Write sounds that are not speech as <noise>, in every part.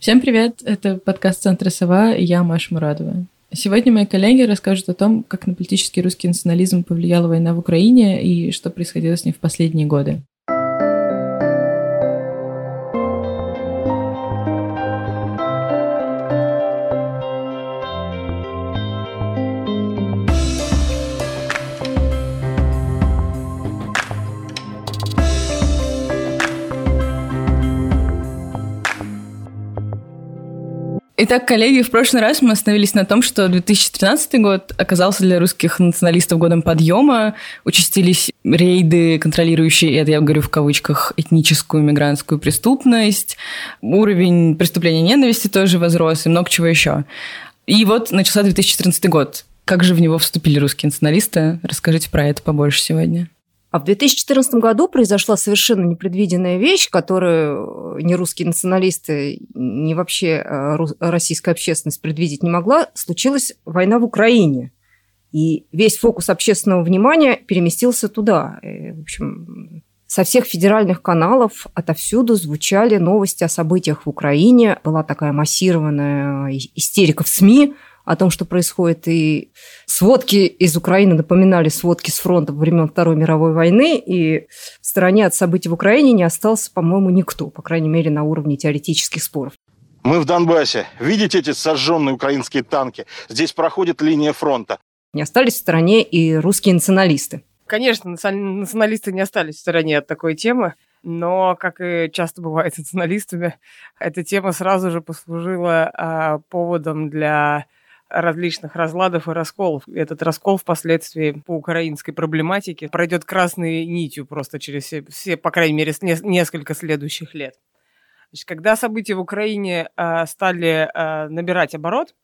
Всем привет! Это подкаст Центра Сова, и я Маша Мурадова. Сегодня мои коллеги расскажут о том, как на политический русский национализм повлияла война в Украине и что происходило с ним в последние годы. Итак, коллеги, в прошлый раз мы остановились на том, что 2013 год оказался для русских националистов годом подъема. Участились рейды, контролирующие, это я говорю в кавычках, этническую мигрантскую преступность. Уровень преступления ненависти тоже возрос и много чего еще. И вот начался 2014 год. Как же в него вступили русские националисты? Расскажите про это побольше сегодня. А в 2014 году произошла совершенно непредвиденная вещь, которую ни русские националисты, ни вообще э, российская общественность предвидеть не могла. Случилась война в Украине. И весь фокус общественного внимания переместился туда. И, в общем, со всех федеральных каналов отовсюду звучали новости о событиях в Украине. Была такая массированная истерика в СМИ – о том, что происходит. И сводки из Украины напоминали сводки с фронта времен Второй мировой войны. И в стороне от событий в Украине не остался, по-моему, никто, по крайней мере, на уровне теоретических споров. Мы в Донбассе. Видите эти сожженные украинские танки? Здесь проходит линия фронта. Не остались в стороне и русские националисты. Конечно, националисты не остались в стороне от такой темы. Но, как и часто бывает с националистами, эта тема сразу же послужила а, поводом для различных разладов и расколов. Этот раскол впоследствии по украинской проблематике пройдет красной нитью просто через все, все по крайней мере, несколько следующих лет. Значит, когда события в Украине э, стали э, набирать оборот,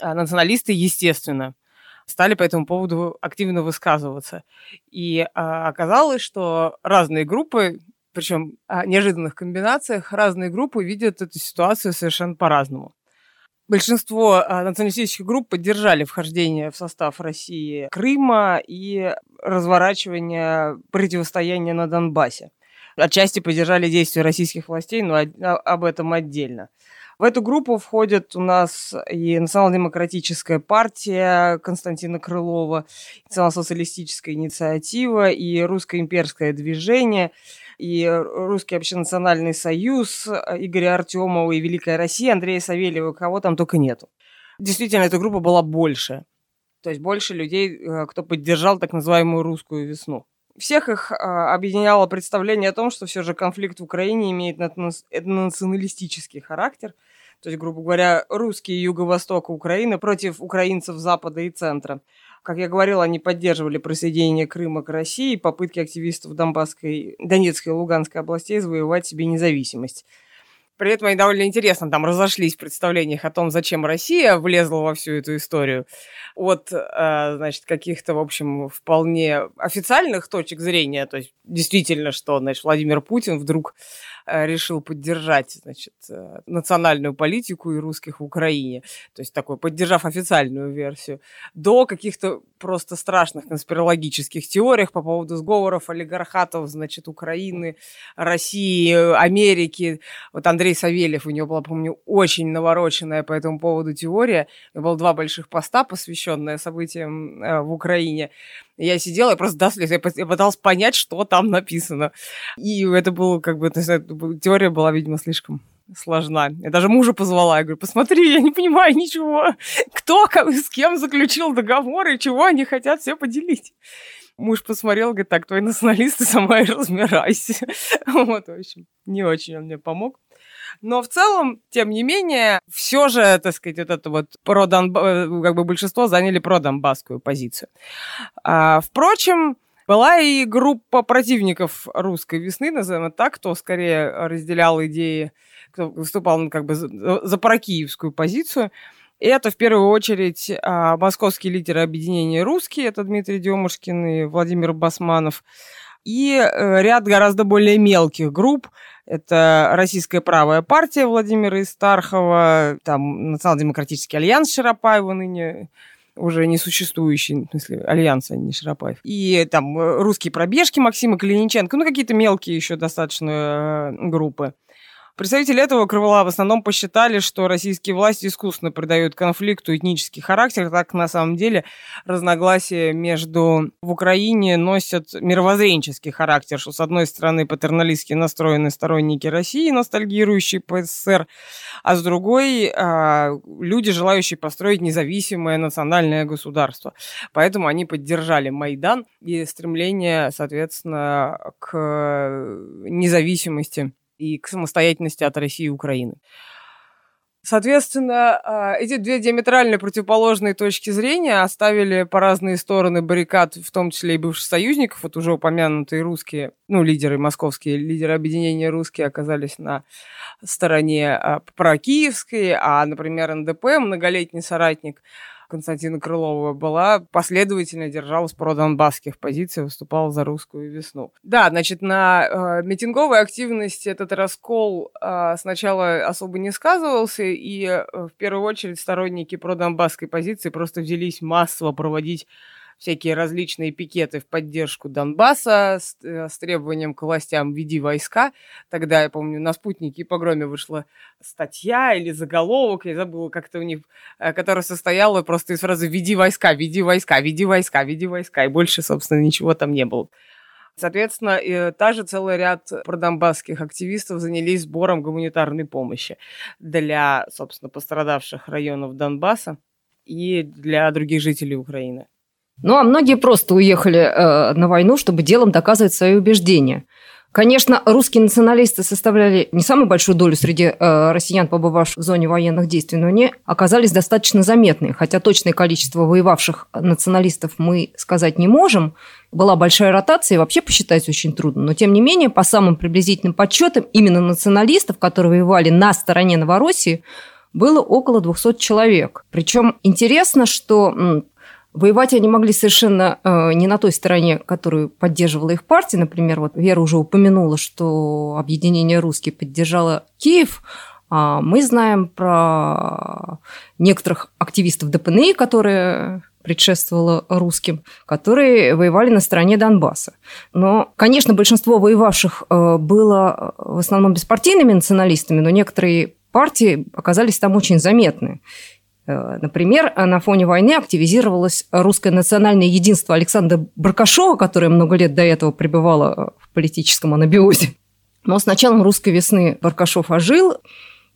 э, националисты, естественно, стали по этому поводу активно высказываться. И э, оказалось, что разные группы, причем о неожиданных комбинациях, разные группы видят эту ситуацию совершенно по-разному. Большинство а, националистических групп поддержали вхождение в состав России Крыма и разворачивание противостояния на Донбассе. Отчасти поддержали действия российских властей, но об этом отдельно. В эту группу входят у нас и Национал-демократическая партия Константина Крылова, Национал-социалистическая инициатива, и Русское имперское движение – и Русский общенациональный союз э, Игоря Артемова и Великая Россия Андрея Савельева, кого там только нету. Действительно, эта группа была больше. То есть больше людей, э, кто поддержал так называемую русскую весну. Всех их а, объединяло представление о том, что все же конфликт в Украине имеет националистический характер. То есть, грубо говоря, русские юго-востока Украины против украинцев запада и центра. Как я говорила, они поддерживали присоединение Крыма к России и попытки активистов Донбасской, Донецкой и Луганской областей завоевать себе независимость. При этом они довольно интересно там разошлись в представлениях о том, зачем Россия влезла во всю эту историю. От, э, значит, каких-то, в общем, вполне официальных точек зрения, то есть действительно, что, значит, Владимир Путин вдруг решил поддержать, значит, э, национальную политику и русских в Украине, то есть такой, поддержав официальную версию, до каких-то просто страшных конспирологических теориях по поводу сговоров олигархатов, значит, Украины, России, Америки. Вот Андрей Савельев, у него была, помню, очень навороченная по этому поводу теория. Было два больших поста, посвященные событиям э, в Украине. Я сидела, я просто до слез, я пыталась понять, что там написано. И это было как бы, теория была, видимо, слишком сложна. Я даже мужа позвала, я говорю, посмотри, я не понимаю ничего. Кто с кем заключил договор и чего они хотят все поделить. Муж посмотрел, говорит, так, твои националисты, сама и разбирайся. <laughs> Вот, в общем, не очень он мне помог. Но в целом, тем не менее, все же, так сказать, вот это вот про Донб... Э, как бы большинство заняли про донбасскую позицию. А, впрочем, была и группа противников русской весны, назовем это так, кто скорее разделял идеи, кто выступал ну, как бы за, за прокиевскую позицию. И это в первую очередь а, московские лидеры объединения «Русские», это Дмитрий Демушкин и Владимир Басманов, и э, ряд гораздо более мелких групп, это Российская правая партия Владимира Истархова, там Национал-демократический альянс Широпаева ныне уже не существующий, в смысле, альянса, а не Широпаев. И там э, русские пробежки Максима Калиниченко, ну, какие-то мелкие еще достаточно э, группы. Представители этого крыла в основном посчитали, что российские власти искусственно придают конфликту этнический характер, так на самом деле разногласия между в Украине носят мировоззренческий характер, что с одной стороны патерналистски настроенные сторонники России, ностальгирующие по СССР, а с другой а, люди, желающие построить независимое национальное государство. Поэтому они поддержали Майдан и стремление, соответственно, к независимости и к самостоятельности от России и Украины. Соответственно, а, эти две диаметрально противоположные точки зрения оставили по разные стороны баррикад, в том числе и бывших союзников, вот уже упомянутые русские, ну, лидеры московские, лидеры объединения русские оказались на стороне а, прокиевской, а, например, НДП, многолетний соратник Константина Крылова была последовательно держалась про-донбасских позиций, выступала за русскую весну. Да, значит, на э, митинговой активности этот раскол э, сначала особо не сказывался, и э, в первую очередь сторонники про-донбасской позиции просто взялись массово проводить всякие различные пикеты в поддержку Донбасса с, э, с требованием к властям «веди войска». Тогда, я помню, на «Спутнике» и «Погроме» вышла статья или заголовок, я забыла как-то у них, э, которая состояла просто из фразы «веди войска, веди войска, веди войска, веди войска», и больше, собственно, ничего там не было. Соответственно, та же целый ряд продонбасских активистов занялись сбором гуманитарной помощи для, собственно, пострадавших районов Донбасса и для других жителей Украины. Ну, а многие просто уехали э, на войну, чтобы делом доказывать свои убеждения. Конечно, русские националисты составляли не самую большую долю среди э, россиян, побывавших в зоне военных действий, но они оказались достаточно заметные. Хотя точное количество воевавших националистов мы сказать не можем. Была большая ротация, и вообще посчитать очень трудно. Но, тем не менее, по самым приблизительным подсчетам, именно националистов, которые воевали на стороне Новороссии, было около 200 человек. Причем интересно, что Воевать они могли совершенно э, не на той стороне, которую поддерживала их партия. Например, вот Вера уже упомянула, что объединение русских поддержало Киев. А мы знаем про некоторых активистов ДПНИ, которые предшествовало русским, которые воевали на стороне Донбасса. Но, конечно, большинство воевавших э, было в основном беспартийными националистами, но некоторые партии оказались там очень заметны. Э, например, на фоне войны активизировалось русское национальное единство Александра Баркашова, которое много лет до этого пребывало в политическом анабиозе. Но с началом русской весны Баркашов ожил,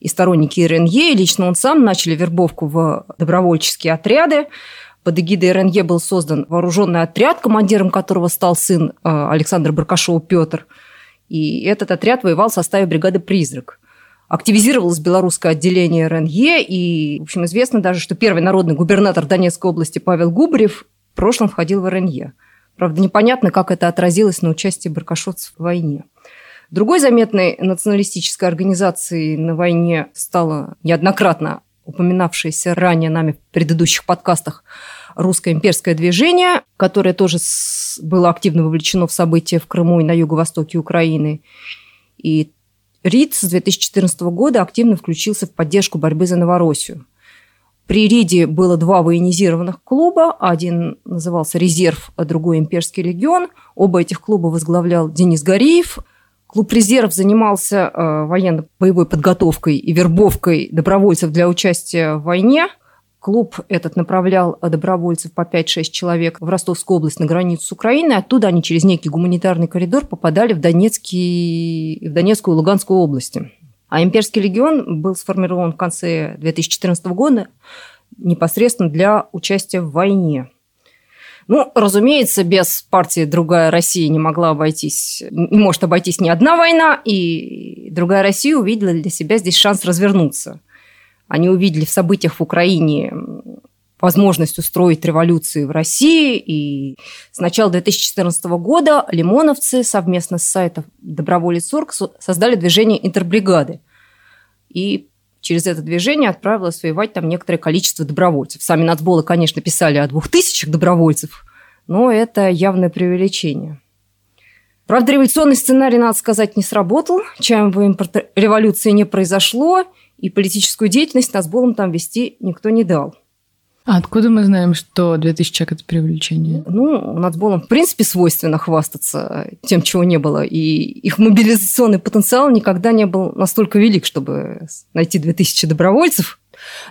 и сторонники РНЕ, и лично он сам начали вербовку в добровольческие отряды. Под эгидой РНЕ был создан вооруженный отряд, командиром которого стал сын э, Александра Баркашова Петр. И этот отряд воевал в составе бригады «Призрак» активизировалось белорусское отделение РНЕ, и, в общем, известно даже, что первый народный губернатор Донецкой области Павел Губарев в прошлом входил в РНЕ. Правда, непонятно, как это отразилось на участии баркашовцев в войне. Другой заметной националистической организацией на войне стала неоднократно упоминавшаяся ранее нами в предыдущих подкастах русское имперское движение, которое тоже было активно вовлечено в события в Крыму и на юго-востоке Украины. И РИД с 2014 года активно включился в поддержку борьбы за Новороссию. При РИДе было два военизированных клуба. Один назывался «Резерв», а другой «Имперский легион». Оба этих клуба возглавлял Денис Гориев. Клуб «Резерв» занимался э, военно-боевой подготовкой и вербовкой добровольцев для участия в войне – Клуб этот направлял добровольцев по 5-6 человек в Ростовскую область на границу с Украиной. Оттуда они через некий гуманитарный коридор попадали в, Донецкий, в Донецкую и Луганскую области. А имперский легион был сформирован в конце 2014 года непосредственно для участия в войне. Ну, разумеется, без партии «Другая Россия» не могла обойтись, не может обойтись ни одна война, и «Другая Россия» увидела для себя здесь шанс развернуться – они увидели в событиях в Украине возможность устроить революцию в России. И с начала 2014 года лимоновцы совместно с сайтом Доброволец.орг создали движение интербригады. И через это движение отправилось воевать там некоторое количество добровольцев. Сами нацболы, конечно, писали о двух тысячах добровольцев, но это явное преувеличение. Правда, революционный сценарий, надо сказать, не сработал. Чаевой революции не произошло – и политическую деятельность Назболом там вести никто не дал. А откуда мы знаем, что 2000 человек – это привлечение? Ну, нацболам в принципе свойственно хвастаться тем, чего не было. И их мобилизационный потенциал никогда не был настолько велик, чтобы найти 2000 добровольцев.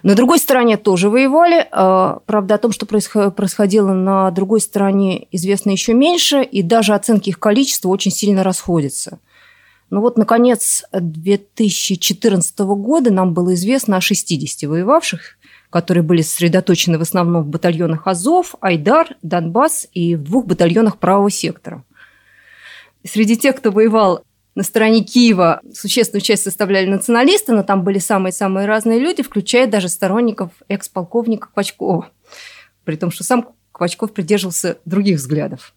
На другой стороне тоже воевали. А, правда, о том, что происходило на другой стороне, известно еще меньше, и даже оценки их количества очень сильно расходятся. Ну вот, наконец, 2014 года нам было известно о 60 воевавших, которые были сосредоточены в основном в батальонах Азов, Айдар, Донбасс и в двух батальонах правого сектора. Среди тех, кто воевал на стороне Киева, существенную часть составляли националисты, но там были самые-самые разные люди, включая даже сторонников экс-полковника Квачкова. При том, что сам Квачков придерживался других взглядов.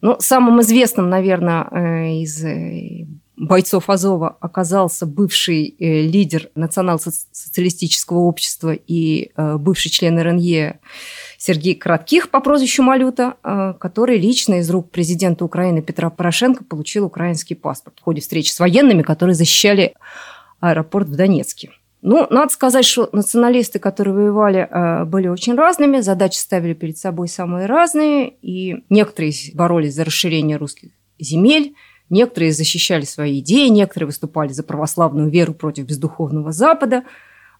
Ну, самым известным, наверное, э, из э, бойцов Азова оказался бывший э, лидер национал-социалистического общества и э, бывший член РНЕ Сергей Кратких по прозвищу Малюта, э, который лично из рук президента Украины Петра Порошенко получил украинский паспорт в ходе встречи с военными, которые защищали аэропорт в Донецке. Ну, надо сказать, что националисты, которые воевали, были очень разными, задачи ставили перед собой самые разные, и некоторые боролись за расширение русских земель, Некоторые защищали свои идеи, некоторые выступали за православную веру против бездуховного Запада,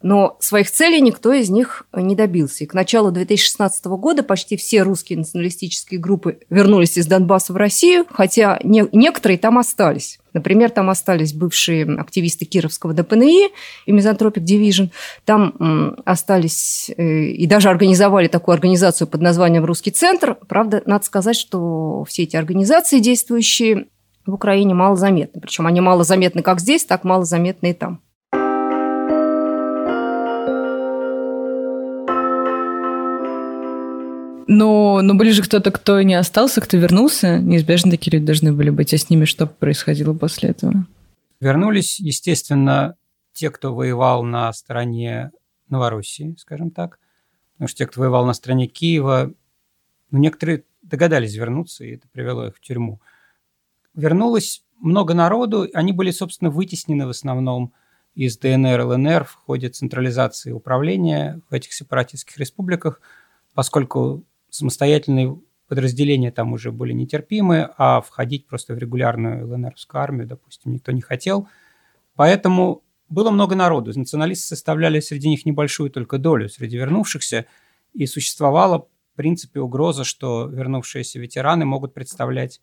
но своих целей никто из них не добился. И к началу 2016 года почти все русские националистические группы вернулись из Донбасса в Россию, хотя не, некоторые там остались. Например, там остались бывшие активисты Кировского ДПНИ и Мизантропик Division. Там остались э, и даже организовали такую организацию под названием «Русский центр». Правда, надо сказать, что все эти организации действующие в Украине малозаметны. Причем они малозаметны как здесь, так малозаметны и там. Но, но были же кто-то, кто не остался, кто вернулся. Неизбежно такие люди должны были быть. А с ними что происходило после этого? Вернулись, естественно, те, кто воевал на стороне Новороссии, скажем так. Потому что те, кто воевал на стороне Киева, ну, некоторые догадались вернуться, и это привело их в тюрьму вернулось много народу, они были, собственно, вытеснены в основном из ДНР, ЛНР в ходе централизации управления в этих сепаратистских республиках, поскольку самостоятельные подразделения там уже были нетерпимы, а входить просто в регулярную ЛНРовскую армию, допустим, никто не хотел. Поэтому было много народу. Националисты составляли среди них небольшую только долю среди вернувшихся, и существовала, в принципе, угроза, что вернувшиеся ветераны могут представлять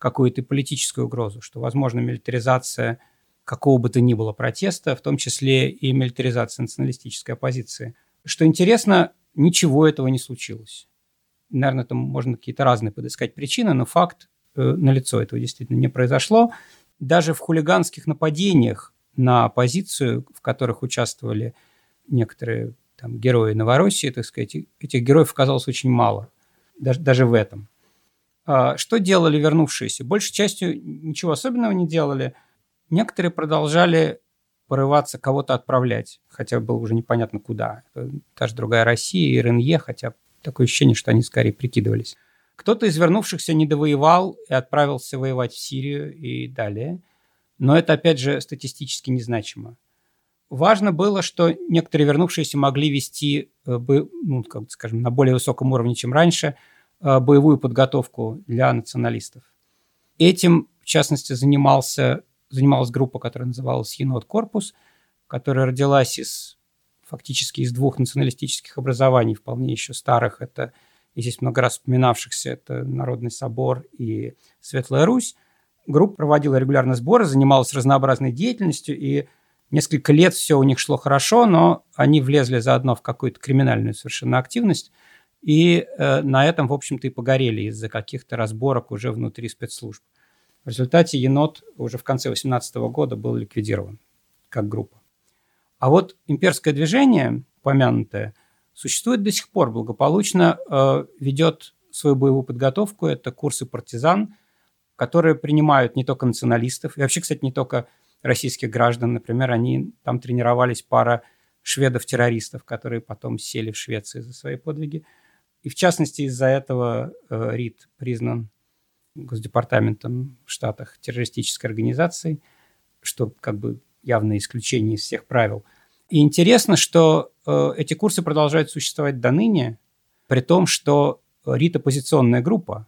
какую-то политическую угрозу, что возможно милитаризация какого бы то ни было протеста, в том числе и милитаризация националистической оппозиции. Что интересно, ничего этого не случилось. Наверное, там можно какие-то разные подыскать причины, но факт э, налицо этого действительно не произошло. Даже в хулиганских нападениях на оппозицию, в которых участвовали некоторые там, герои Новороссии, так сказать, этих героев оказалось очень мало. Даже, даже в этом. А, что делали вернувшиеся? Большей частью ничего особенного не делали. Некоторые продолжали порываться кого-то отправлять, хотя было уже непонятно куда. Это та же другая Россия и РНЕ, хотя такое ощущение, что они скорее прикидывались. Кто-то из вернувшихся не довоевал и отправился воевать в Сирию и далее. Но это, опять же, статистически незначимо. Важно было, что некоторые вернувшиеся могли вести, э, ну, скажем, на более высоком уровне, чем раньше – боевую подготовку для националистов. Этим, в частности, занимался, занималась группа, которая называлась «Енот Корпус», которая родилась из, фактически из двух националистических образований, вполне еще старых. Это, и здесь много раз вспоминавшихся, это Народный собор и Светлая Русь. Группа проводила регулярно сборы, занималась разнообразной деятельностью, и несколько лет все у них шло хорошо, но они влезли заодно в какую-то криминальную совершенно активность – и э, на этом, в общем-то, и погорели из-за каких-то разборок уже внутри спецслужб. В результате енот уже в конце 18 года был ликвидирован как группа. А вот имперское движение, помянутое, существует до сих пор, благополучно э, ведет свою боевую подготовку. Это курсы партизан, которые принимают не только националистов, и вообще, кстати, не только российских граждан. Например, они там тренировались пара шведов-террористов, которые потом сели в Швеции за свои подвиги – и в частности из-за этого э, РИД признан Госдепартаментом в Штатах террористической организацией, что как бы явное исключение из всех правил. И интересно, что э, эти курсы продолжают существовать до ныне, при том, что РИТ оппозиционная группа,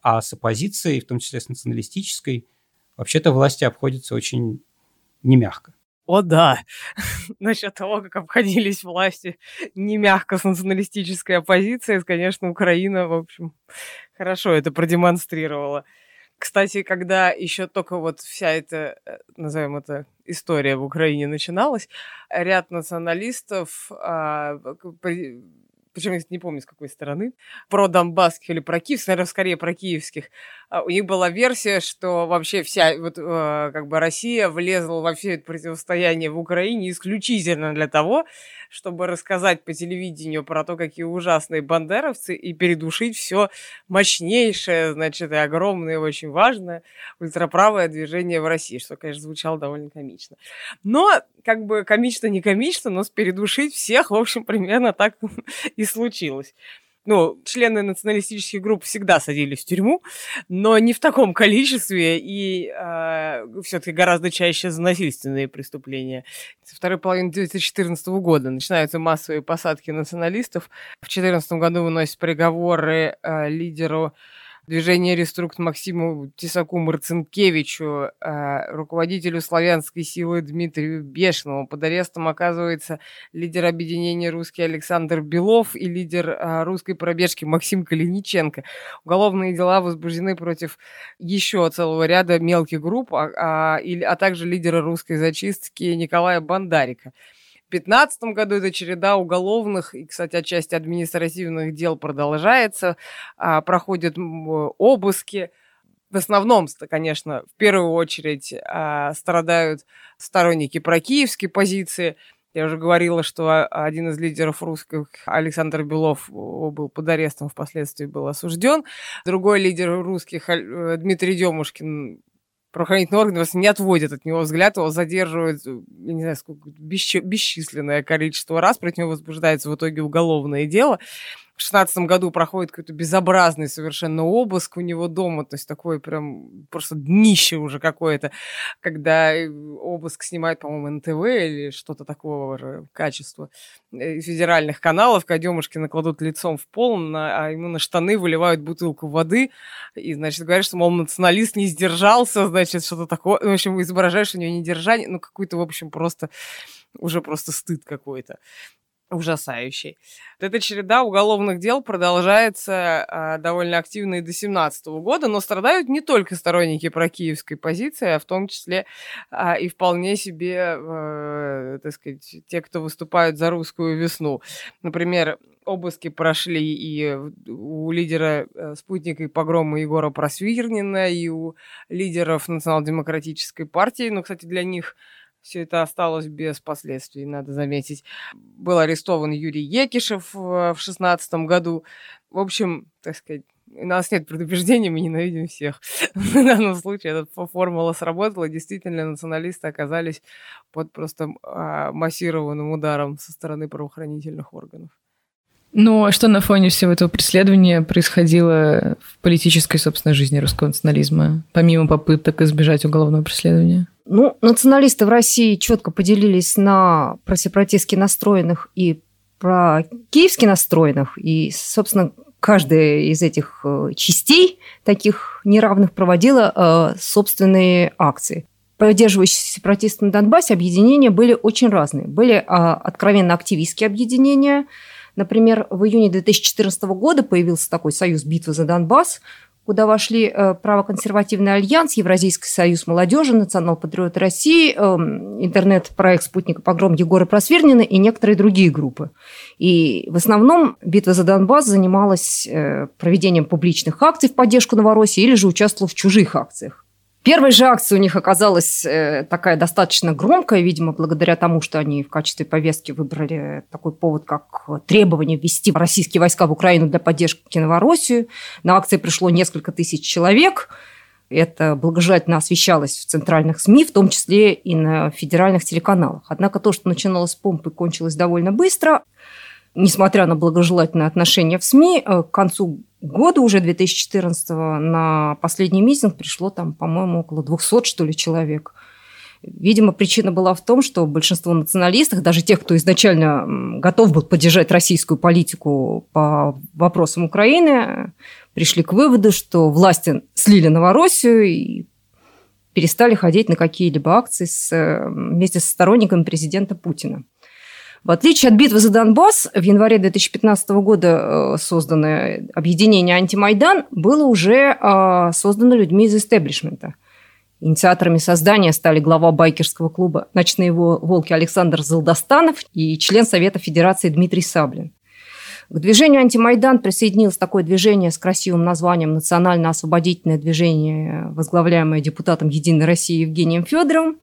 а с оппозицией, в том числе с националистической, вообще-то власти обходятся очень немягко. О да, <laughs> насчет того, как обходились власти не мягко с националистической оппозицией, конечно, Украина, в общем, хорошо это продемонстрировала. Кстати, когда еще только вот вся эта, э, назовем это, история в Украине начиналась, ряд националистов а, причем я не помню, с какой стороны, про донбасских или про киевских, наверное, скорее про киевских, а, у них была версия, что вообще вся вот э, как бы Россия влезла во все это противостояние в Украине исключительно для того, чтобы рассказать по телевидению про то, какие ужасные бандеровцы, и передушить все мощнейшее, значит, и огромное, и очень важное ультраправое движение в России, что, конечно, звучало довольно комично. Но, как бы, комично не комично, но передушить всех, в общем, примерно так и <laughs> случилось ну, члены националистических групп всегда садились в тюрьму, но не в таком количестве и э, все-таки гораздо чаще за насильственные преступления. Со второй половины 2014 года начинаются массовые посадки националистов. В 2014 году выносят приговоры э, лидеру движение «Реструкт» Максиму Тесаку Марцинкевичу, э, руководителю славянской силы Дмитрию Бешному. Под арестом оказывается лидер объединения «Русский» Александр Белов и лидер э, русской пробежки Максим Калиниченко. Уголовные дела возбуждены против еще целого ряда мелких групп, а, а, а также лидера русской зачистки Николая Бандарика. 2015 году эта череда уголовных и, кстати, отчасти административных дел продолжается. А, проходят обыски. В основном, конечно, в первую очередь а, страдают сторонники прокиевской позиции. Я уже говорила, что один из лидеров русских, Александр Белов, был под арестом, впоследствии был осужден. Другой лидер русских, э, Дмитрий Демушкин, правоохранительные органы просто не отводят от него взгляд, его задерживают, э, я не знаю, сколько, бесчисленное количество раз, против него возбуждается в итоге уголовное дело в шестнадцатом году проходит какой-то безобразный совершенно обыск у него дома, то есть такой прям просто днище уже какое-то, когда э, обыск снимает, по-моему, НТВ или что-то такого же качества э, федеральных каналов, когда Демушки накладут лицом в пол, на, а ему на штаны выливают бутылку воды, и, значит, говорят, что, мол, националист не сдержался, значит, что-то такое, в общем, изображаешь у него недержание, ну, какой-то, в общем, просто уже просто стыд какой-то ужасающий. Эта череда уголовных дел продолжается а, довольно активно и до 2017 года, но страдают не только сторонники прокиевской позиции, а в том числе а, и вполне себе, а, так сказать, те, кто выступают за русскую весну. Например, обыски прошли и у лидера э, спутника и погрома Егора Просвирнина, и у лидеров национал-демократической партии. Но, кстати, для них все это осталось без последствий, надо заметить. Был арестован Юрий Екишев в шестнадцатом году. В общем, так сказать, у нас нет предубеждений, мы ненавидим всех. <laughs> В данном случае эта формула сработала. Действительно, националисты оказались под просто а, массированным ударом со стороны правоохранительных органов. Ну, а что на фоне всего этого преследования происходило в политической, собственно, жизни русского национализма, помимо попыток избежать уголовного преследования? Ну, националисты в России четко поделились на просепаратистски настроенных и про киевски настроенных. И, собственно, каждая из этих э, частей таких неравных проводила э, собственные акции. Поддерживающие сепаратисты на Донбассе объединения были очень разные. Были э, откровенно активистские объединения – Например, в июне 2014 года появился такой союз «Битва за Донбасс», куда вошли э, правоконсервативный альянс, Евразийский союз молодежи, национал-патриоты России, эм, интернет-проект «Спутника погром» Егора Просвернина и некоторые другие группы. И в основном «Битва за Донбасс» занималась э, проведением публичных акций в поддержку Новороссии или же участвовала в чужих акциях. Первая же акция у них оказалась э, такая достаточно громкая, видимо, благодаря тому, что они в качестве повестки выбрали такой повод, как требование ввести российские войска в Украину для поддержки Новороссию. На акции пришло несколько тысяч человек. Это благожелательно освещалось в центральных СМИ, в том числе и на федеральных телеканалах. Однако то, что начиналось с помпы, кончилось довольно быстро. Несмотря на благожелательное отношение в СМИ, э, к концу года уже 2014 на последний митинг пришло там, по-моему, около 200, что ли, человек. Видимо, причина была в том, что большинство националистов, даже тех, кто изначально готов был поддержать российскую политику по вопросам Украины, пришли к выводу, что власти слили Новороссию и перестали ходить на какие-либо акции с, вместе со сторонниками президента Путина. В отличие от битвы за Донбасс, в январе 2015 года э, созданное объединение «Антимайдан» было уже э, создано людьми из истеблишмента. Инициаторами создания стали глава байкерского клуба «Ночные волки» Александр Залдостанов и член Совета Федерации Дмитрий Саблин. К движению «Антимайдан» присоединилось такое движение с красивым названием «Национально-освободительное движение», возглавляемое депутатом «Единой России» Евгением Федоровым.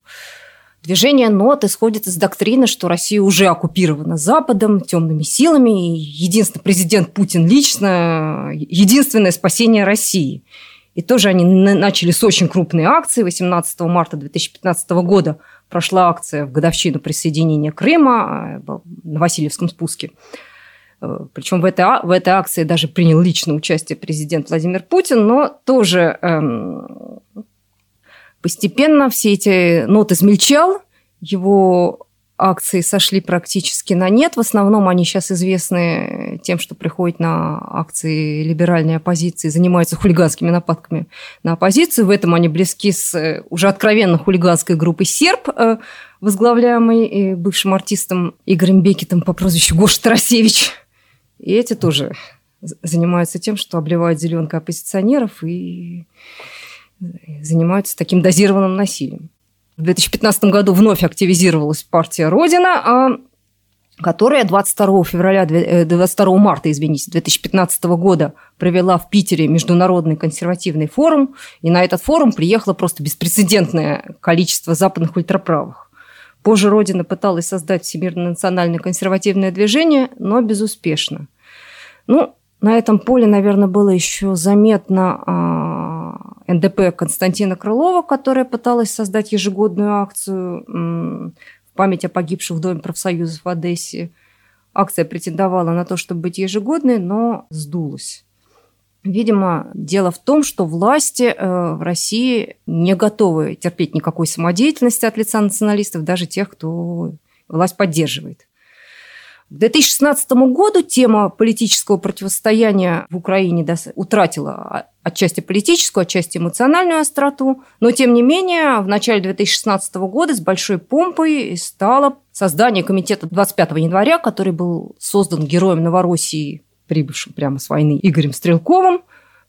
Движение НОТ исходит из доктрины, что Россия уже оккупирована Западом, темными силами, и единственный президент Путин лично – единственное спасение России. И тоже они начали с очень крупной акции. 18 марта 2015 года прошла акция в годовщину присоединения Крыма э, на Васильевском спуске. Э, Причем в этой, в этой акции даже принял личное участие президент Владимир Путин, но тоже эм, Постепенно все эти ноты измельчал, его акции сошли практически на нет. В основном они сейчас известны тем, что приходят на акции либеральной оппозиции, занимаются хулиганскими нападками на оппозицию. В этом они близки с э, уже откровенно хулиганской группой «Серб», э, возглавляемой э, бывшим артистом Игорем Бекетом по прозвищу Гоша Тарасевич. И эти тоже занимаются тем, что обливают зеленкой оппозиционеров и занимаются таким дозированным насилием. В 2015 году вновь активизировалась партия «Родина», а, которая 22 февраля, 22 э, марта, извините, 2015 года провела в Питере международный консервативный форум, и на этот форум приехало просто беспрецедентное количество западных ультраправых. Позже Родина пыталась создать Всемирное национальное консервативное движение, но безуспешно. Ну, на этом поле, наверное, было еще заметно а, НДП Константина Крылова, которая пыталась создать ежегодную акцию в память о погибших в Доме профсоюзов в Одессе. Акция претендовала на то, чтобы быть ежегодной, но сдулась. Видимо, дело в том, что власти э, в России не готовы терпеть никакой самодеятельности от лица националистов, даже тех, кто власть поддерживает. К 2016 году тема политического противостояния в Украине утратила отчасти политическую, отчасти эмоциональную остроту, но тем не менее в начале 2016 года с большой помпой стало создание комитета 25 января, который был создан героем Новороссии, прибывшим прямо с войны Игорем Стрелковым,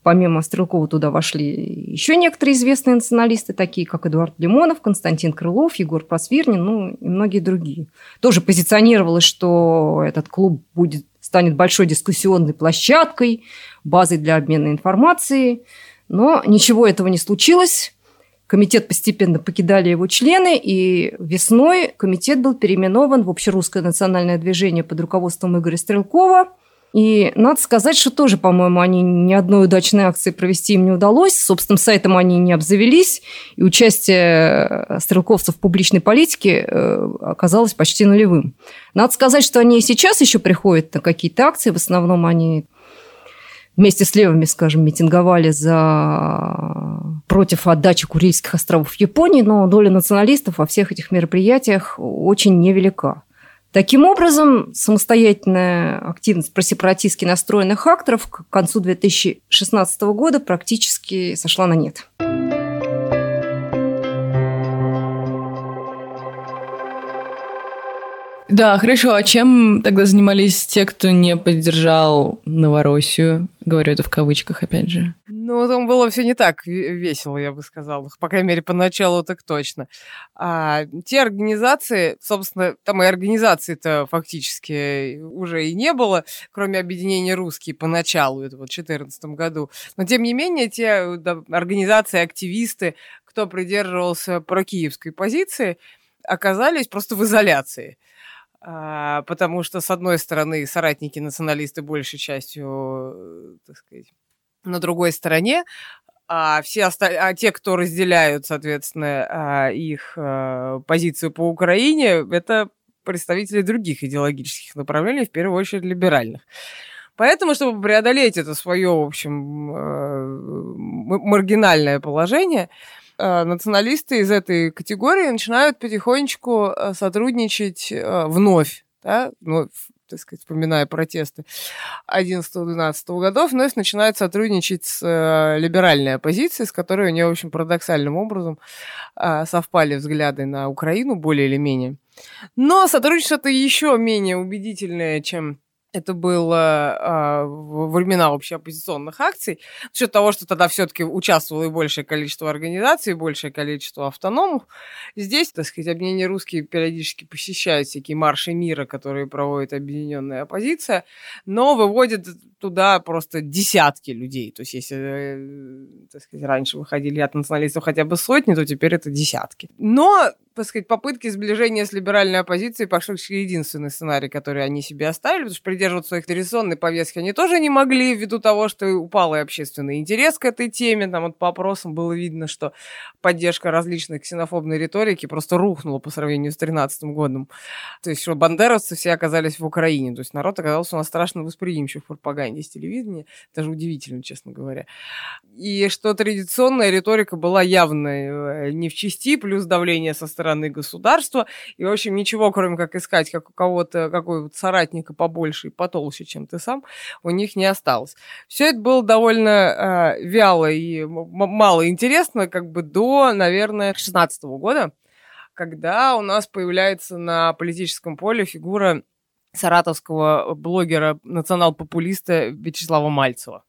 Помимо Стрелкова туда вошли еще некоторые известные националисты, такие как Эдуард Лимонов, Константин Крылов, Егор Просвирнин, ну и многие другие. Тоже позиционировалось, что этот клуб будет, станет большой дискуссионной площадкой, базой для обмена информацией. Но ничего этого не случилось. Комитет постепенно покидали его члены, и весной комитет был переименован в Общерусское национальное движение под руководством Игоря Стрелкова – и надо сказать, что тоже, по-моему, они ни одной удачной акции провести им не удалось. Собственным сайтом они не обзавелись. И участие э, стрелковцев в публичной политике э, оказалось почти нулевым. Надо сказать, что они и сейчас еще приходят на какие-то акции. В основном они вместе с левыми, скажем, митинговали за против отдачи Курильских островов Японии, но доля националистов во всех этих мероприятиях очень невелика. Таким образом, самостоятельная активность просепаратистски настроенных акторов к концу 2016 года практически сошла на нет. Да, хорошо. А чем тогда занимались те, кто не поддержал Новороссию? Говорю это в кавычках, опять же. Ну, там было все не так весело, я бы сказала. По крайней мере, поначалу так точно. А те организации, собственно, там и организации-то фактически уже и не было, кроме объединения русские поначалу, это вот в 2014 году. Но, тем не менее, те да, организации, активисты, кто придерживался прокиевской позиции, оказались просто в изоляции. А, потому что, с одной стороны, соратники националисты большей частью, э, так сказать, на другой стороне, а все остальные, а те, кто разделяют, соответственно, а, их а, позицию по Украине, это представители других идеологических направлений, в первую очередь либеральных. Поэтому, чтобы преодолеть это свое, в общем, маргинальное положение, э, националисты из этой категории начинают потихонечку э, сотрудничать э, вновь, да, вновь так сказать, вспоминая протесты 11-12 годов, вновь начинает сотрудничать с э, либеральной оппозицией, с которой у нее, в общем, парадоксальным образом э, совпали взгляды на Украину более или менее. Но сотрудничество-то еще менее убедительное, чем это было э, во времена общеоппозиционных акций, за счет того, что тогда все-таки участвовало и большее количество организаций, и большее количество автономов. Здесь, так сказать, объединение русские периодически посещают всякие марши мира, которые проводит объединенная оппозиция, но выводят туда просто десятки людей. То есть, если, э, так сказать, раньше выходили от националистов хотя бы сотни, то теперь это десятки. Но так сказать, попытки сближения с либеральной оппозицией практически единственный сценарий, который они себе оставили, потому что придерживаться своих традиционной повестки они тоже не могли, ввиду того, что упал и общественный интерес к этой теме. Там вот по опросам было видно, что поддержка различной ксенофобной риторики просто рухнула по сравнению с 2013 годом. То есть, что бандеровцы все оказались в Украине. То есть, народ оказался у нас страшно восприимчив в пропаганде с телевидения. Даже удивительно, честно говоря. И что традиционная риторика была явно э, не в части, плюс давление со стороны стороны государства. И, в общем, ничего, кроме как искать как у кого-то, какого-то соратника побольше и потолще, чем ты сам, у них не осталось. Все это было довольно э, вяло и мало интересно, как бы до, наверное, 16 года, когда у нас появляется на политическом поле фигура саратовского блогера, национал-популиста Вячеслава Мальцева.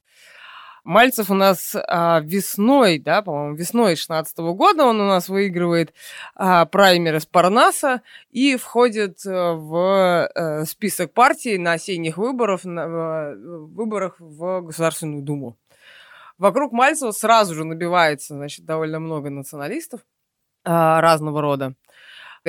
Мальцев у нас а, весной, да, по-моему, весной 16 года он у нас выигрывает а, праймер из Парнаса и входит э, в а, список партий на осенних выборах, на, в, выборах в Государственную Думу. Вокруг Мальцева сразу же набивается, значит, довольно много националистов а, разного рода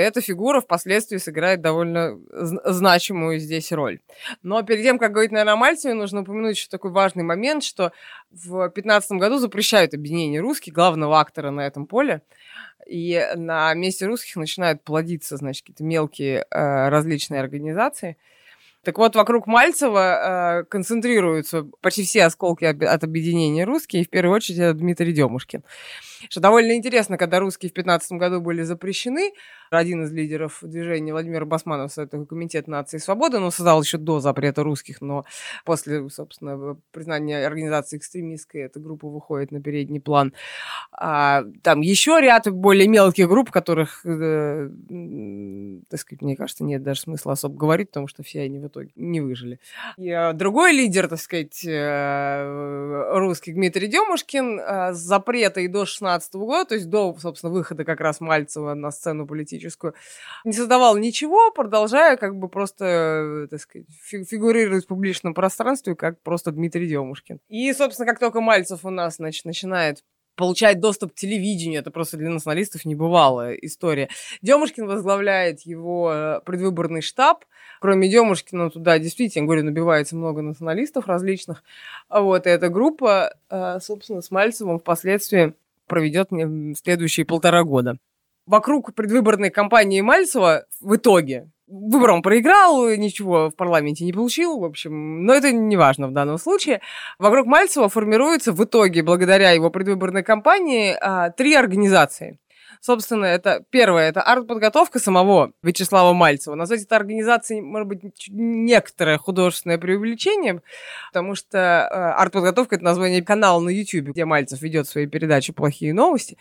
эта фигура впоследствии сыграет довольно значимую здесь роль. Но перед тем, как говорить, наверное, о Мальцеве, нужно упомянуть еще такой важный момент, что в 2015 году запрещают объединение русских, главного актора на этом поле, и на месте русских начинают плодиться, значит, какие-то мелкие э, различные организации – так вот, вокруг Мальцева э, концентрируются почти все осколки от объединения русские, и в первую очередь это Дмитрий Демушкин. Что довольно интересно, когда русские в 15 году были запрещены, один из лидеров движения Владимир Басманов, Советский комитет нации и свободы, он создал еще до запрета русских, но после, собственно, признания организации экстремистской эта группа выходит на передний план. А, там еще ряд более мелких групп, которых, э, так сказать, мне кажется, нет даже смысла особо говорить, потому что все они в итоге не выжили. И, а, другой лидер, так сказать, э, русский Дмитрий Демушкин э, с запрета и до 16 года, то есть до, собственно, выхода как раз Мальцева на сцену политическую, не создавал ничего, продолжая как бы просто, так сказать, фигурировать в публичном пространстве как просто Дмитрий Демушкин. И, собственно, как только Мальцев у нас, значит, начинает получать доступ к телевидению. Это просто для националистов небывалая история. Демушкин возглавляет его э, предвыборный штаб. Кроме Демушкина туда действительно, говорю, набивается много националистов различных. Вот, и эта группа, э, собственно, с Мальцевым впоследствии проведет следующие полтора года. Вокруг предвыборной кампании Мальцева в итоге выбор он проиграл, ничего в парламенте не получил, в общем, но это не важно в данном случае. Вокруг Мальцева формируется в итоге, благодаря его предвыборной кампании, а, три организации. Собственно, это первое, это арт-подготовка самого Вячеслава Мальцева. Назвать это организацией, может быть, некоторое художественное преувеличение, потому что э, арт-подготовка — это название канала на YouTube, где Мальцев ведет свои передачи «Плохие новости».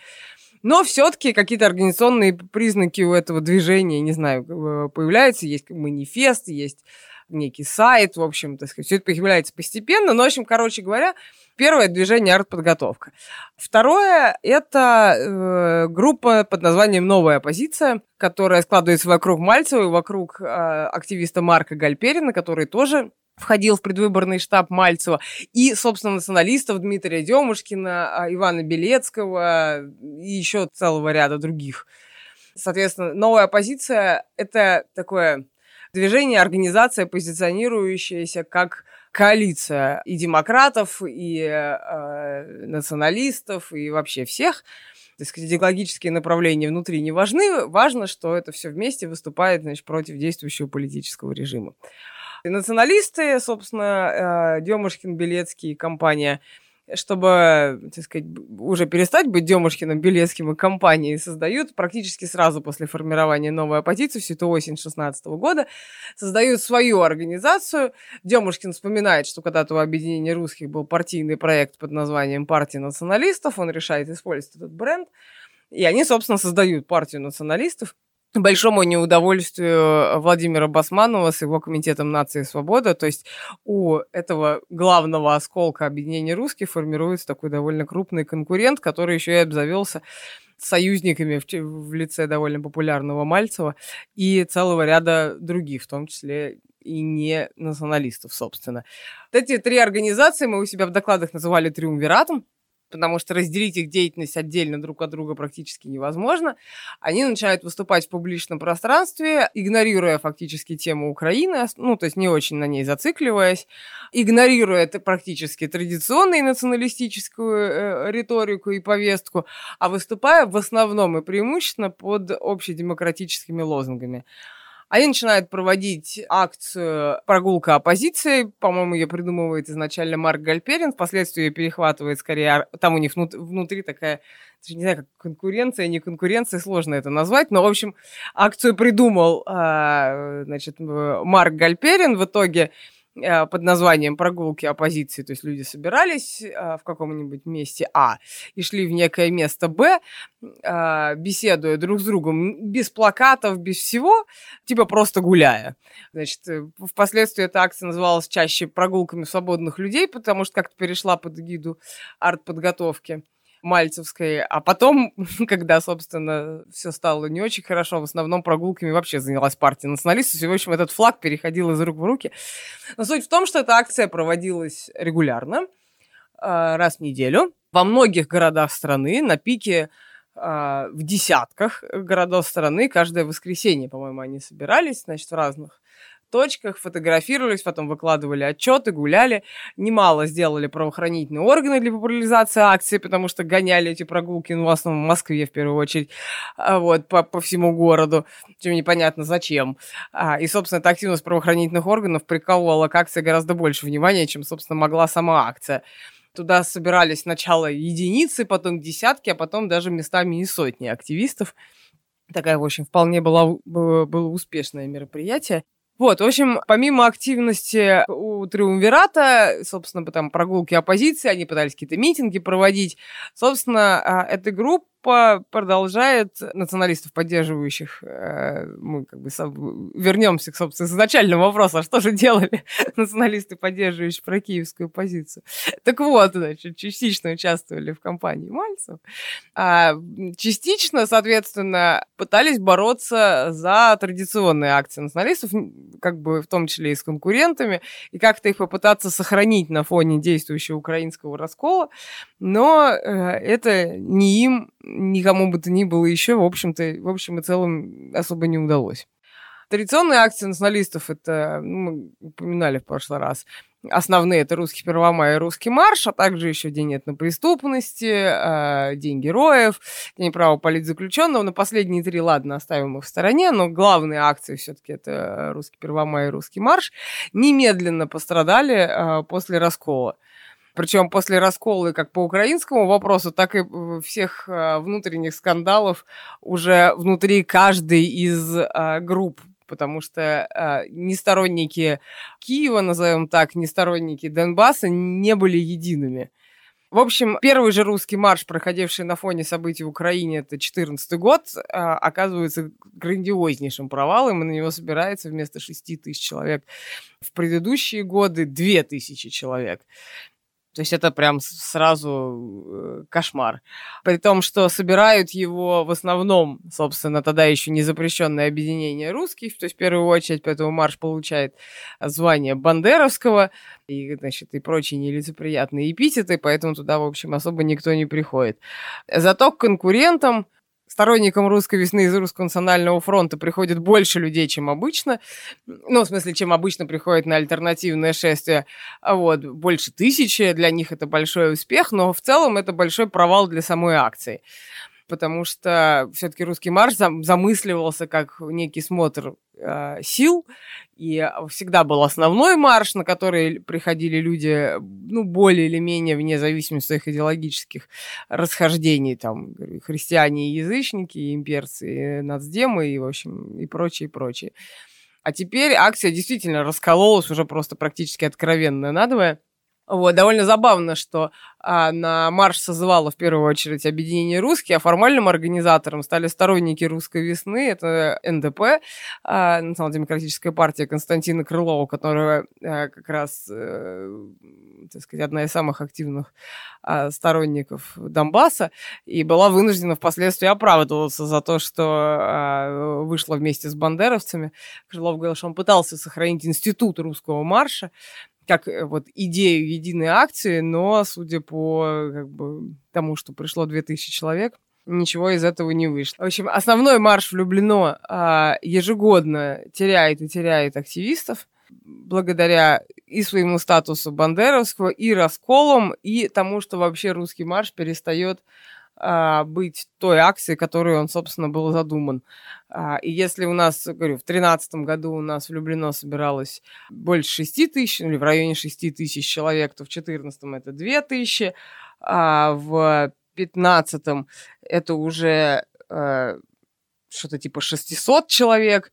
Но все-таки какие-то организационные признаки у этого движения, не знаю, э, появляются. Есть манифест, есть некий сайт, в общем, так сказать, все это появляется постепенно. Но, в общем, короче говоря, первое движение арт-подготовка. Второе – это э, группа под названием «Новая оппозиция», которая складывается вокруг Мальцева и вокруг э, активиста Марка Гальперина, который тоже входил в предвыборный штаб Мальцева, и, собственно, националистов Дмитрия Демушкина, а, Ивана Белецкого и еще целого ряда других. Соответственно, новая оппозиция – это такое движение, организация, позиционирующаяся как коалиция и демократов, и э, националистов, и вообще всех. То есть идеологические направления внутри не важны, важно, что это все вместе выступает значит, против действующего политического режима. И националисты, собственно, э, Демушкин, Белецкий и компания, чтобы, так сказать, уже перестать быть Демушкиным, Белецким и компанией, создают практически сразу после формирования новой оппозиции, всю эту осень 16 года, создают свою организацию. Демушкин вспоминает, что когда-то у объединения русских был партийный проект под названием «Партия националистов», он решает использовать этот бренд, и они, собственно, создают партию националистов, большому неудовольствию Владимира Басманова с его комитетом нации и свобода. То есть у этого главного осколка объединения русских формируется такой довольно крупный конкурент, который еще и обзавелся союзниками в, лице довольно популярного Мальцева и целого ряда других, в том числе и не националистов, собственно. Вот эти три организации мы у себя в докладах называли триумвиратом потому что разделить их деятельность отдельно друг от друга практически невозможно. Они начинают выступать в публичном пространстве, игнорируя фактически тему Украины, ну, то есть не очень на ней зацикливаясь, игнорируя это практически традиционную националистическую э, риторику и повестку, а выступая в основном и преимущественно под общедемократическими лозунгами. Они начинают проводить акцию «Прогулка оппозиции». По-моему, ее придумывает изначально Марк Гальперин. Впоследствии ее перехватывает скорее... Там у них внутри такая не знаю, как конкуренция, не конкуренция, сложно это назвать, но, в общем, акцию придумал, а, значит, Марк Гальперин. В итоге под названием прогулки оппозиции, то есть люди собирались э, в каком-нибудь месте А и шли в некое место Б, э, беседуя друг с другом без плакатов, без всего, типа просто гуляя. Значит, впоследствии эта акция называлась чаще прогулками свободных людей, потому что как-то перешла под гиду арт-подготовки. Мальцевской. А потом, <laughs> когда, собственно, все стало не очень хорошо, в основном прогулками вообще занялась партия националистов. И, в общем, этот флаг переходил из рук в руки. Но суть в том, что эта акция проводилась регулярно, а, раз в неделю, во многих городах страны, на пике а, в десятках городов страны. Каждое воскресенье, по-моему, они собирались, значит, в разных точках, фотографировались, потом выкладывали отчеты, гуляли. Немало сделали правоохранительные органы для популяризации акции, потому что гоняли эти прогулки, ну, в основном в Москве в первую очередь, а, вот, по, по всему городу, чем непонятно зачем. А, и, собственно, эта активность правоохранительных органов приковывала к акции гораздо больше внимания, чем, собственно, могла сама акция. Туда собирались сначала единицы, потом десятки, а потом даже местами и сотни активистов. Такая, в общем, вполне была, было успешное мероприятие. Вот, в общем, помимо активности у Триумвирата, собственно, там прогулки оппозиции, они пытались какие-то митинги проводить. Собственно, а, эта группа Европа продолжает националистов, поддерживающих, э, мы как бы вернемся к, собственно, изначальному вопросу, а что же делали <laughs> националисты, поддерживающие прокиевскую позицию. Так вот, значит, частично участвовали в кампании Мальцев, а частично, соответственно, пытались бороться за традиционные акции националистов, как бы в том числе и с конкурентами, и как-то их попытаться сохранить на фоне действующего украинского раскола, но э, это не им никому бы то ни было еще, в общем-то, в общем и целом особо не удалось. Традиционные акции националистов, это, ну, мы упоминали в прошлый раз, основные это русский Первомай и русский марш, а также еще День этнопреступности, э, День героев, День права политзаключенного. Но последние три, ладно, оставим их в стороне, но главные акции все-таки это русский Первомай и русский марш, немедленно пострадали э, после раскола. Причем после раскола как по украинскому вопросу, так и всех э, внутренних скандалов уже внутри каждой из э, групп потому что э, ни сторонники Киева, назовем так, ни сторонники Донбасса не были едиными. В общем, первый же русский марш, проходивший на фоне событий в Украине, это 2014 год, э, оказывается грандиознейшим провалом, и на него собирается вместо 6 тысяч человек в предыдущие годы 2 тысячи человек. То есть это прям сразу э, кошмар. При том, что собирают его в основном, собственно, тогда еще не запрещенное объединение русских, то есть в первую очередь поэтому марш получает звание Бандеровского и, значит, и прочие нелицеприятные эпитеты, поэтому туда, в общем, особо никто не приходит. Зато к конкурентам сторонникам русской весны из Русского национального фронта приходит больше людей, чем обычно. Ну, в смысле, чем обычно приходит на альтернативное шествие. А вот, больше тысячи. Для них это большой успех, но в целом это большой провал для самой акции. Потому что все-таки русский марш замысливался как некий смотр э, сил, и всегда был основной марш, на который приходили люди, ну, более или менее, вне зависимости от своих идеологических расхождений, там, христиане и язычники, и имперцы, и нацдемы, и, в общем, и прочее, и прочее. А теперь акция действительно раскололась уже просто практически откровенно надвое. Вот, довольно забавно, что а, на марш созывало в первую очередь объединение русских, а формальным организатором стали сторонники русской весны, это НДП, а, Национал-демократическая партия Константина Крылова, которая а, как раз, а, так сказать, одна из самых активных а, сторонников Донбасса, и была вынуждена впоследствии оправдываться за то, что а, вышла вместе с бандеровцами. Крылов говорил, что он пытался сохранить институт русского марша, как э, вот идею единой акции, но, судя по как бы, тому, что пришло 2000 человек, ничего из этого не вышло. В общем, основной марш влюблено а, ежегодно теряет и теряет активистов благодаря и своему статусу бандеровского, и расколам, и тому, что вообще русский марш перестает быть той акцией, которой он, собственно, был задуман. А, и если у нас, говорю, в 2013 году у нас влюблено собиралось больше 6 тысяч, или в районе 6 тысяч человек, то в 2014 это 2 тысячи, а в 2015 это уже э, что-то типа 600 человек,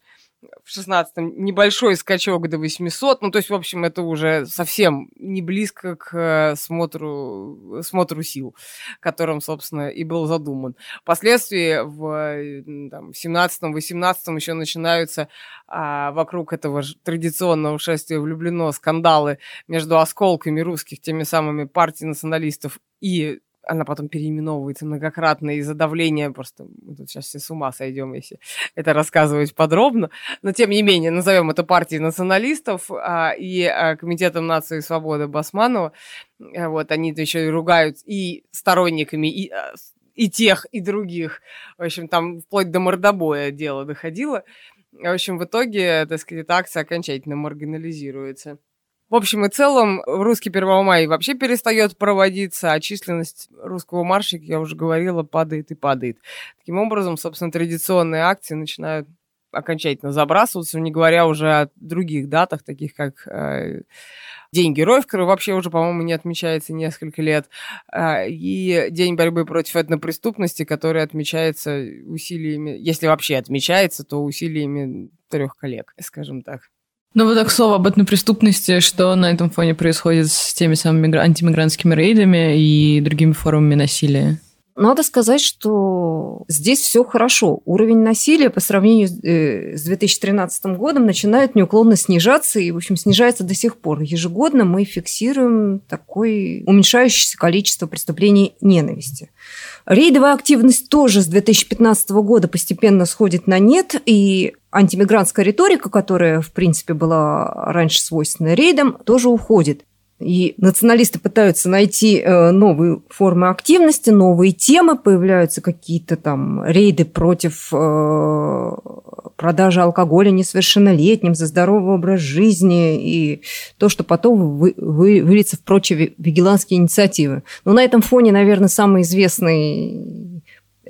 в 16-м небольшой скачок до 800. Ну, то есть, в общем, это уже совсем не близко к э, смотру, смотру сил, которым, собственно, и был задуман. Впоследствии в там, 17-м, 18-м еще начинаются а, вокруг этого традиционного шествия влюблено скандалы между осколками русских, теми самыми партий националистов и она потом переименовывается многократно из-за давления, просто мы тут сейчас все с ума сойдем, если <laughs> это рассказывать подробно, но тем не менее, назовем это партией националистов а, и а, Комитетом нации и свободы Басманова, а, вот, они еще и ругают и сторонниками, и, а, и тех, и других, в общем, там вплоть до мордобоя дело доходило, в общем, в итоге, так сказать, эта акция окончательно маргинализируется. В общем и целом, русский 1 мая вообще перестает проводиться, а численность русского марша, как я уже говорила, падает и падает. Таким образом, собственно, традиционные акции начинают окончательно забрасываться, не говоря уже о других датах, таких как э, День героев, который вообще уже, по-моему, не отмечается несколько лет, э, и День борьбы против этнопреступности, который отмечается усилиями, если вообще отмечается, то усилиями трех коллег, скажем так. Ну вот так слово об этнопреступности, что на этом фоне происходит с теми самыми антимигрантскими рейдами и другими формами насилия? Надо сказать, что здесь все хорошо. Уровень насилия по сравнению с 2013 э, годом начинает неуклонно снижаться и, в общем, снижается до сих пор. Ежегодно мы фиксируем такое уменьшающееся количество преступлений ненависти. Рейдовая активность тоже с 2015 года постепенно сходит на нет, и антимигрантская риторика, которая, в принципе, была раньше свойственна рейдам, тоже уходит. И националисты пытаются найти э, новые формы активности, новые темы, появляются какие-то там рейды против э, продажи алкоголя несовершеннолетним, за здоровый образ жизни и то, что потом вы, вы, выльется в прочие вигиланские инициативы. Но на этом фоне, наверное, самый известный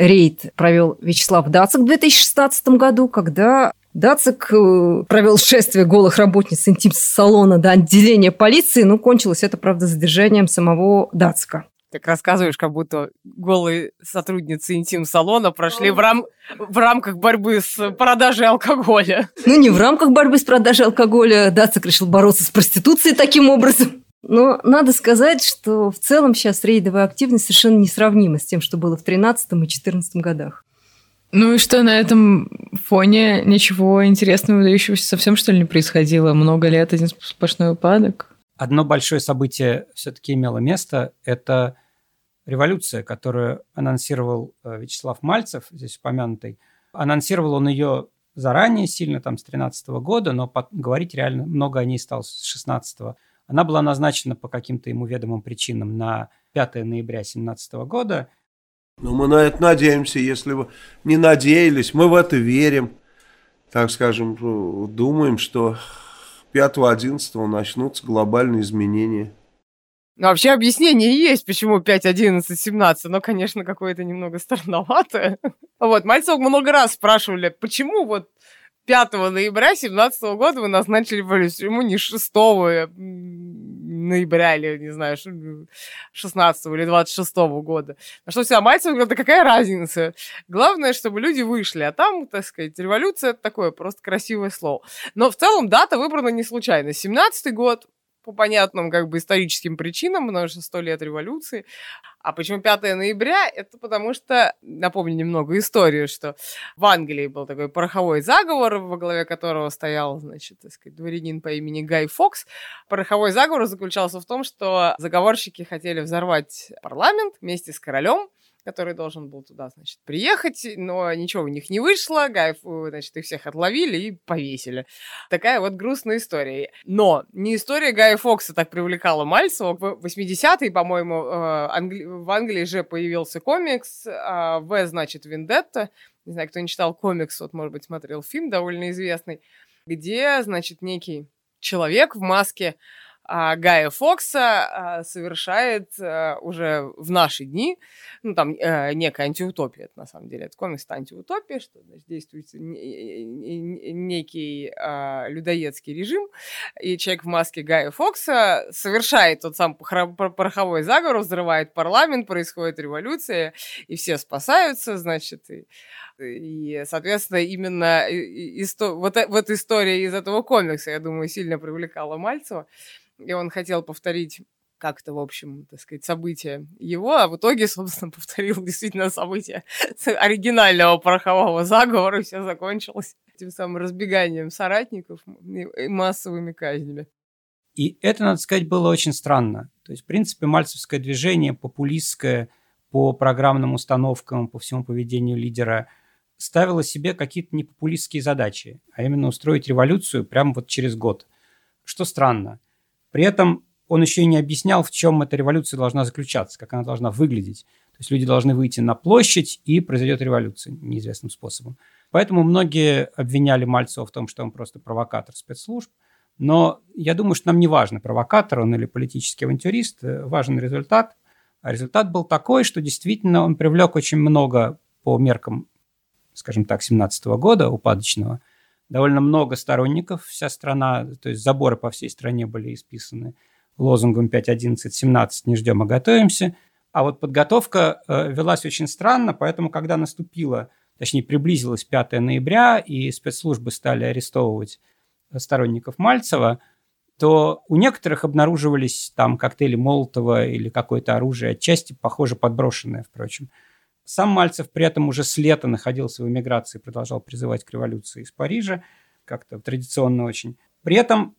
рейд провел Вячеслав Дацик в 2016 году, когда Дацик э, провел шествие голых работниц интим-салона до отделения полиции, но кончилось это, правда, задержанием самого Дацика. Так рассказываешь, как будто голые сотрудницы интим-салона прошли в, рам... в рамках борьбы с продажей алкоголя. Ну, не в рамках борьбы с продажей алкоголя. Дацик решил бороться с проституцией таким образом. Но надо сказать, что в целом сейчас рейдовая активность совершенно несравнима с тем, что было в 2013 и 2014 годах. Ну и что на этом фоне ничего интересного, выдающегося совсем что ли не происходило? Много лет один сплошной упадок? Одно большое событие все-таки имело место. Это революция, которую анонсировал э, Вячеслав Мальцев, здесь упомянутый. Анонсировал он ее заранее, сильно там с 13 года, но говорить реально много о ней стал с 16 -го. Она была назначена по каким-то ему ведомым причинам на 5 ноября 2017 года – но мы на это надеемся, если вы не надеялись, мы в это верим. Так скажем, думаем, что 5-11 начнутся глобальные изменения. Ну, вообще объяснение есть, почему 5, 11, 17, но, конечно, какое-то немного странноватое. <laughs> Вот, Мальцев много раз спрашивали, почему вот 5 ноября 17 года вы назначили. Ему не 6 ноября или, не знаю, 16 или 26 года. На что вся Мальцев говорит, да какая разница? Главное, чтобы люди вышли. А там, так сказать, революция – это такое просто красивое слово. Но в целом дата выбрана не случайно. 17 год, по понятным как бы историческим причинам, потому что сто лет революции. А почему 5 ноября? Это потому что, напомню немного историю, что в Англии был такой пороховой заговор, во главе которого стоял, значит, так сказать, дворянин по имени Гай Фокс. Пороховой заговор заключался в том, что заговорщики хотели взорвать парламент вместе с королем, который должен был туда, значит, приехать, но ничего у них не вышло, Гаев, значит, их всех отловили и повесили. Такая вот грустная история. Но не история Гая Фокса так привлекала Мальцева. В 80-е, по-моему, э, в Англии же появился комикс а, «В, значит, Вендетта». Не знаю, кто не читал комикс, вот, может быть, смотрел фильм довольно известный, где, значит, некий человек в маске а, Гая Фокса а, совершает а, уже в наши дни, ну, там а, некая антиутопия, это на самом деле, это комикс антиутопия, что значит, действует некий а, людоедский режим, и человек в маске Гая Фокса совершает тот сам пороховой заговор, взрывает парламент, происходит революция, и все спасаются, значит, и и, соответственно, именно исто- вот, вот история из этого комикса, я думаю, сильно привлекала Мальцева и он хотел повторить как-то, в общем, так сказать, события его, а в итоге, <laughs> собственно, повторил действительно события <laughs> оригинального порохового заговора, и все закончилось тем самым разбеганием соратников и массовыми казнями. И это, надо сказать, было очень странно. То есть, в принципе, мальцевское движение, популистское по программным установкам, по всему поведению лидера, ставило себе какие-то непопулистские задачи, а именно устроить революцию прямо вот через год. Что странно – при этом он еще и не объяснял, в чем эта революция должна заключаться, как она должна выглядеть. То есть люди должны выйти на площадь, и произойдет революция неизвестным способом. Поэтому многие обвиняли Мальцева в том, что он просто провокатор спецслужб. Но я думаю, что нам не важно, провокатор он или политический авантюрист, э, важен результат. А результат был такой, что действительно он привлек очень много по меркам, скажем так, 17 года упадочного, довольно много сторонников, вся страна, то есть заборы по всей стране были исписаны лозунгом 5.11.17 «Не ждем, а готовимся». А вот подготовка э, велась очень странно, поэтому, когда наступило, точнее, приблизилось 5 ноября, и спецслужбы стали арестовывать сторонников Мальцева, то у некоторых обнаруживались там коктейли Молотова или какое-то оружие, отчасти, похоже, подброшенное, впрочем. Сам Мальцев при этом уже с лета находился в эмиграции, продолжал призывать к революции из Парижа, как-то традиционно очень. При этом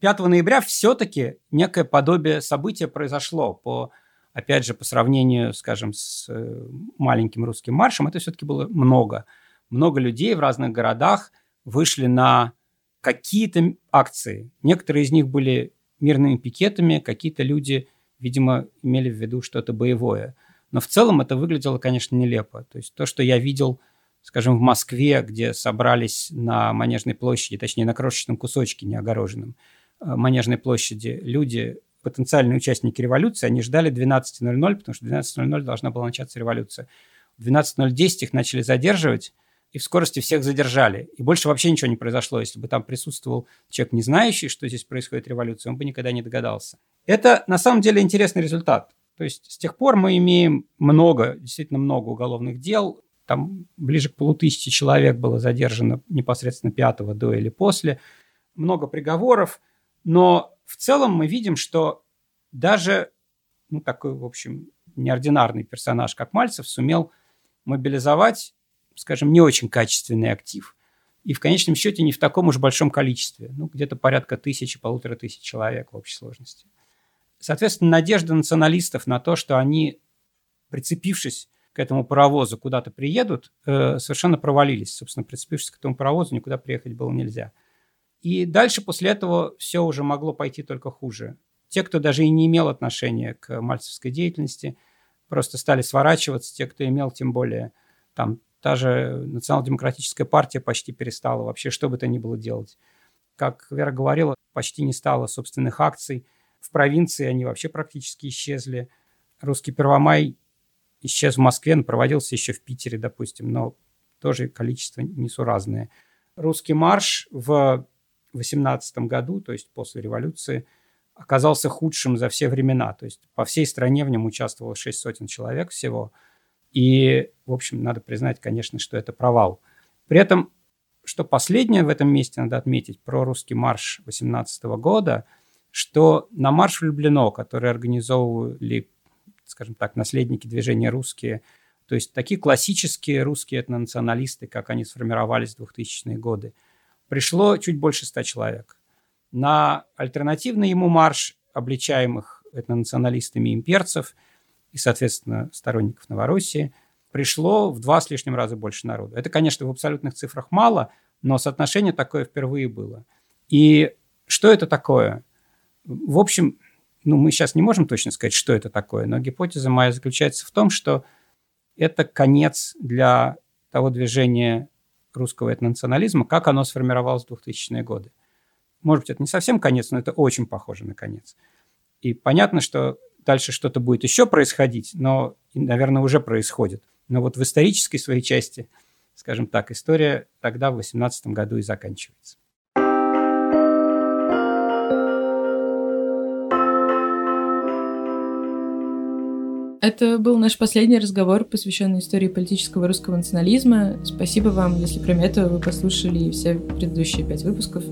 5 ноября все-таки некое подобие события произошло. По, опять же, по сравнению, скажем, с э, маленьким русским маршем, это все-таки было много. Много людей в разных городах вышли на какие-то акции. Некоторые из них были мирными пикетами, какие-то люди, видимо, имели в виду что-то боевое – но в целом это выглядело, конечно, нелепо. То есть то, что я видел, скажем, в Москве, где собрались на Манежной площади, точнее, на крошечном кусочке неогороженном э, Манежной площади люди, потенциальные участники революции, они ждали 12.00, потому что 12.00 должна была начаться революция. В 12.010 их начали задерживать, и в скорости всех задержали. И больше вообще ничего не произошло. Если бы там присутствовал человек, не знающий, что здесь происходит революция, он бы никогда не догадался. Это на самом деле интересный результат. То есть с тех пор мы имеем много, действительно много уголовных дел. Там ближе к полутысячи человек было задержано непосредственно 5 до или после. Много приговоров. Но в целом мы видим, что даже ну, такой, в общем, неординарный персонаж, как Мальцев, сумел мобилизовать, скажем, не очень качественный актив. И в конечном счете не в таком уж большом количестве. Ну, где-то порядка тысячи, полутора тысяч человек в общей сложности. Соответственно, надежда националистов на то, что они, прицепившись к этому паровозу, куда-то приедут, э, совершенно провалились. Собственно, прицепившись к этому паровозу, никуда приехать было нельзя. И дальше после этого все уже могло пойти только хуже. Те, кто даже и не имел отношения к мальцевской деятельности, просто стали сворачиваться. Те, кто имел, тем более, там та же национал-демократическая партия почти перестала вообще что бы то ни было делать. Как Вера говорила, почти не стало собственных акций – в провинции они вообще практически исчезли. Русский Первомай исчез в Москве, но проводился еще в Питере, допустим, но тоже количество несуразное. русский марш в 18 году, то есть после революции, оказался худшим за все времена. То есть по всей стране в нем участвовало шесть сотен человек всего. И, в общем, надо признать, конечно, что это провал. При этом, что последнее в этом месте надо отметить про русский марш 18 года, что на марш влюблено, который организовывали, скажем так, наследники движения русские, то есть такие классические русские этнонационалисты, как они сформировались в 2000-е годы, пришло чуть больше ста человек. На альтернативный ему марш обличаемых этнонационалистами имперцев и, соответственно, сторонников Новороссии пришло в два с лишним раза больше народу. Это, конечно, в абсолютных цифрах мало, но соотношение такое впервые было. И что это такое? В общем, ну, мы сейчас не можем точно сказать, что это такое, но гипотеза моя заключается в том, что это конец для того движения русского этнонационализма, как оно сформировалось в 2000-е годы. Может быть, это не совсем конец, но это очень похоже на конец. И понятно, что дальше что-то будет еще происходить, но, наверное, уже происходит. Но вот в исторической своей части, скажем так, история тогда в 18 году и заканчивается. Это был наш последний разговор, посвященный истории политического русского национализма. Спасибо вам, если кроме этого вы послушали все предыдущие пять выпусков.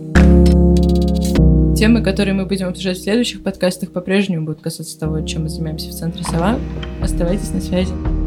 Темы, которые мы будем обсуждать в следующих подкастах, по-прежнему будут касаться того, чем мы занимаемся в Центре Сова. Оставайтесь на связи.